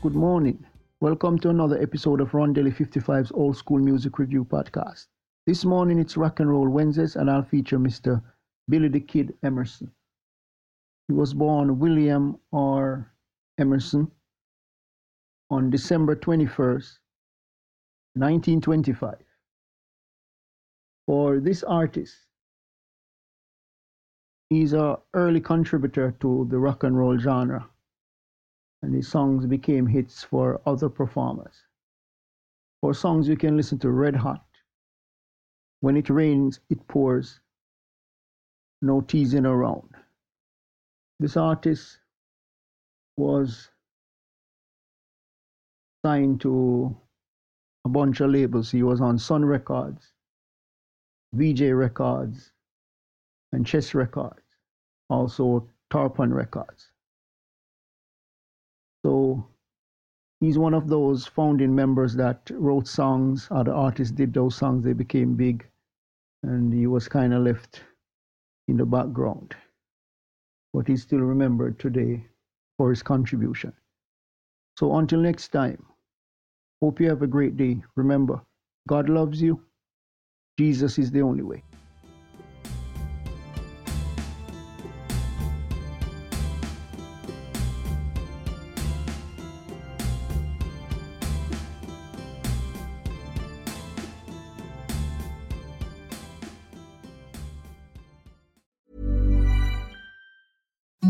Good morning. Welcome to another episode of Rondelle 55's Old School Music Review Podcast. This morning it's Rock and Roll Wednesdays and I'll feature Mr. Billy the Kid Emerson. He was born William R. Emerson on December 21st, 1925. For this artist, he's an early contributor to the rock and roll genre, and his songs became hits for other performers. For songs you can listen to Red Hot, When It Rains, It Pours, No Teasing Around. This artist was signed to a bunch of labels. He was on Sun Records, Vee-Jay Records, and Chess Records, also Tarpon Records. So he's one of those founding members that wrote songs. Other artists did those songs, they became big, and he was kind of left in the background. But he's still remembered today for his contribution. So until next time, hope you have a great day. Remember, God loves you Jesus is the only way.